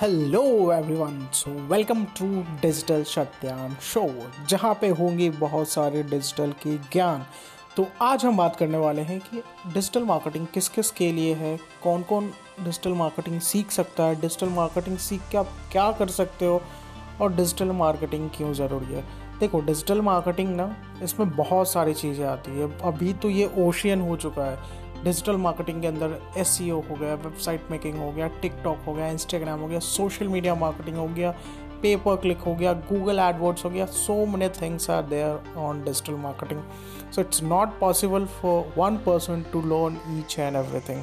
Hello everyone so welcome to digital Satyan show जहाँ पे होंगे बहुत सारे डिजिटल के ज्ञान। तो आज हम बात करने वाले हैं कि डिजिटल मार्केटिंग किस किस के लिए है कौन कौन डिजिटल मार्केटिंग सीख सकता है डिजिटल मार्केटिंग सीख के आप क्या कर सकते हो, और डिजिटल मार्केटिंग क्यों ज़रूरी है। देखो डिजिटल मार्केटिंग ना, इसमें बहुत सारी चीज़ें आती है। अभी तो ये ओशियन हो चुका है। डिजिटल मार्केटिंग के अंदर एस e हो गया, वेबसाइट मेकिंग हो गया, टिकटॉक हो गया इंस्टाग्राम हो गया, सोशल मीडिया मार्केटिंग हो गया पेपर क्लिक हो गया गूगल एडवर्ड्स हो गया so many things are there on digital marketing so it's not possible for one person to learn each and everything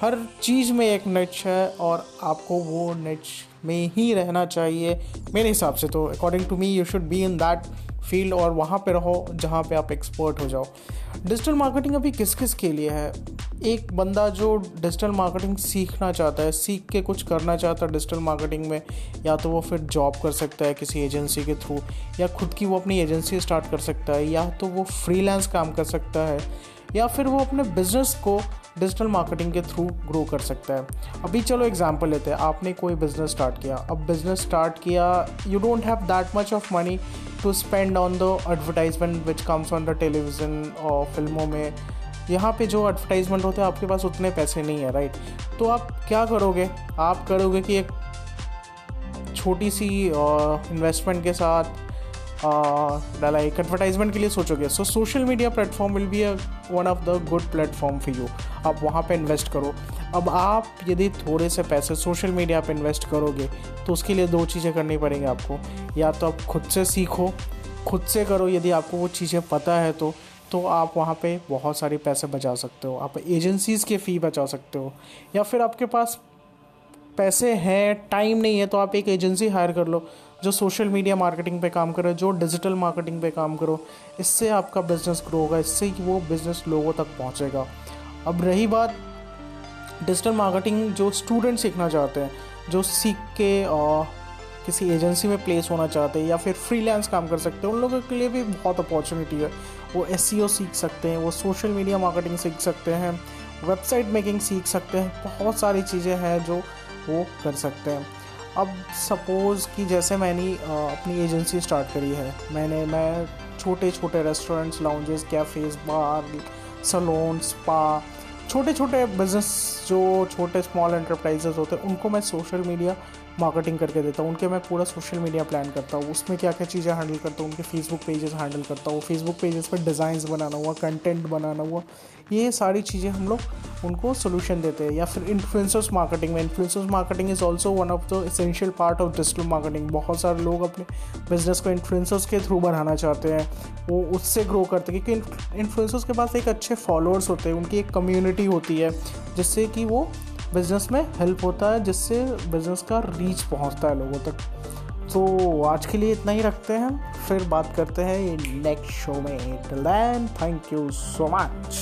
हर चीज़ में एक निच है और आपको वो निच में ही रहना चाहिए। मेरे हिसाब से तो according to me you should be in that field और वहाँ पे रहो जहाँ पे आप एक्सपर्ट हो जाओ। डिजिटल मार्केटिंग अभी किस किस के लिए है? एक बंदा जो डिजिटल मार्केटिंग सीखना चाहता है, सीख के कुछ करना चाहता है डिजिटल मार्केटिंग में, या तो वो फिर जॉब कर सकता है किसी एजेंसी के थ्रू या खुद की वो अपनी एजेंसी स्टार्ट कर सकता है, या तो वो फ्रीलांस काम कर सकता है, या फिर वो अपने बिज़नेस को डिजिटल मार्केटिंग के थ्रू ग्रो कर सकता है। अभी चलो एग्जांपल लेते हैं। आपने कोई बिज़नेस स्टार्ट किया। अब बिज़नेस स्टार्ट किया you don't have that much of money to spend on the advertisement which comes on the television और फ़िल्मों में। यहाँ पे जो एडवर्टाइजमेंट होते हैं, आपके पास उतने पैसे नहीं है राइट तो आप क्या करोगे? आप करोगे कि एक छोटी सी इन्वेस्टमेंट के साथ लाइक एडवर्टाइजमेंट के लिए सोचोगे। So social media platform will be one of the good platform for you आप वहाँ पे इन्वेस्ट करो। अब आप यदि थोड़े से पैसे सोशल मीडिया पे इन्वेस्ट करोगे तो उसके लिए दो चीज़ें करनी पड़ेंगी आपको। या तो आप खुद से सीखो, खुद से करो यदि आपको वो चीज़ें पता है तो तो आप वहाँ पे बहुत सारे पैसे बचा सकते हो। आप एजेंसीज़ के फ़ी बचा सकते हो। या फिर आपके पास पैसे हैं टाइम नहीं है तो आप एक एजेंसी हायर कर लो। जो सोशल मीडिया मार्केटिंग पे काम करो जो डिजिटल मार्केटिंग पे काम करो इससे आपका बिज़नेस ग्रो होगा इससे वो बिज़नेस लोगों तक पहुँचेगा। अब रही बात डिजिटल मार्केटिंग जो स्टूडेंट सीखना चाहते हैं जो सीख के आ, किसी एजेंसी में प्लेस होना चाहते हैं या फिर फ्रीलांस काम कर सकते हैं उन लोगों के लिए भी बहुत अपॉर्चुनिटी है। वो एस सीख सकते हैं वो सोशल मीडिया मार्केटिंग सीख सकते हैं वेबसाइट मेकिंग सीख सकते हैं बहुत सारी चीज़ें हैं जो वो कर सकते हैं। अब सपोज़ कि जैसे मैंने अपनी एजेंसी स्टार्ट करी है। मैंने, मैं छोटे छोटे restaurants lounges cafes bar salon spa छोटे छोटे बिज़नेस जो छोटे स्मॉल एंटरप्राइजेज होते हैं, उनको मैं सोशल मीडिया मार्केटिंग करके देता हूँ। उनके मैं पूरा सोशल मीडिया प्लान करता हूँ। उसमें क्या क्या चीज़ें हैंडल करता हूँ? उनके फेसबुक पेजेस हैंडल करता हूँ। फेसबुक पेजेस पर डिज़ाइंस बनाना हुआ कंटेंट बनाना हुआ, ये सारी चीज़ें हम लोग उनको सोल्यूशन देते हैं। या फिर इन्फ्लुएंसर्स मार्केटिंग में influencers marketing is also one of the essential part of digital marketing बहुत सारे लोग अपने बिज़नेस को इन्फ्लुएंसर्स के थ्रू बढ़ाना चाहते हैं। वो उससे ग्रो करते हैं। क्योंकि इन्फ्लुएंसर्स के पास एक अच्छे फॉलोअर्स होते हैं। उनकी एक कम्युनिटी होती है, जिससे कि वो बिज़नेस में हेल्प होता है, जिससे बिज़नेस का रीच पहुँचता है लोगों तक। तो आज के लिए इतना ही रखते हैं फिर बात करते हैं नेक्स्ट शो में। Thank you so much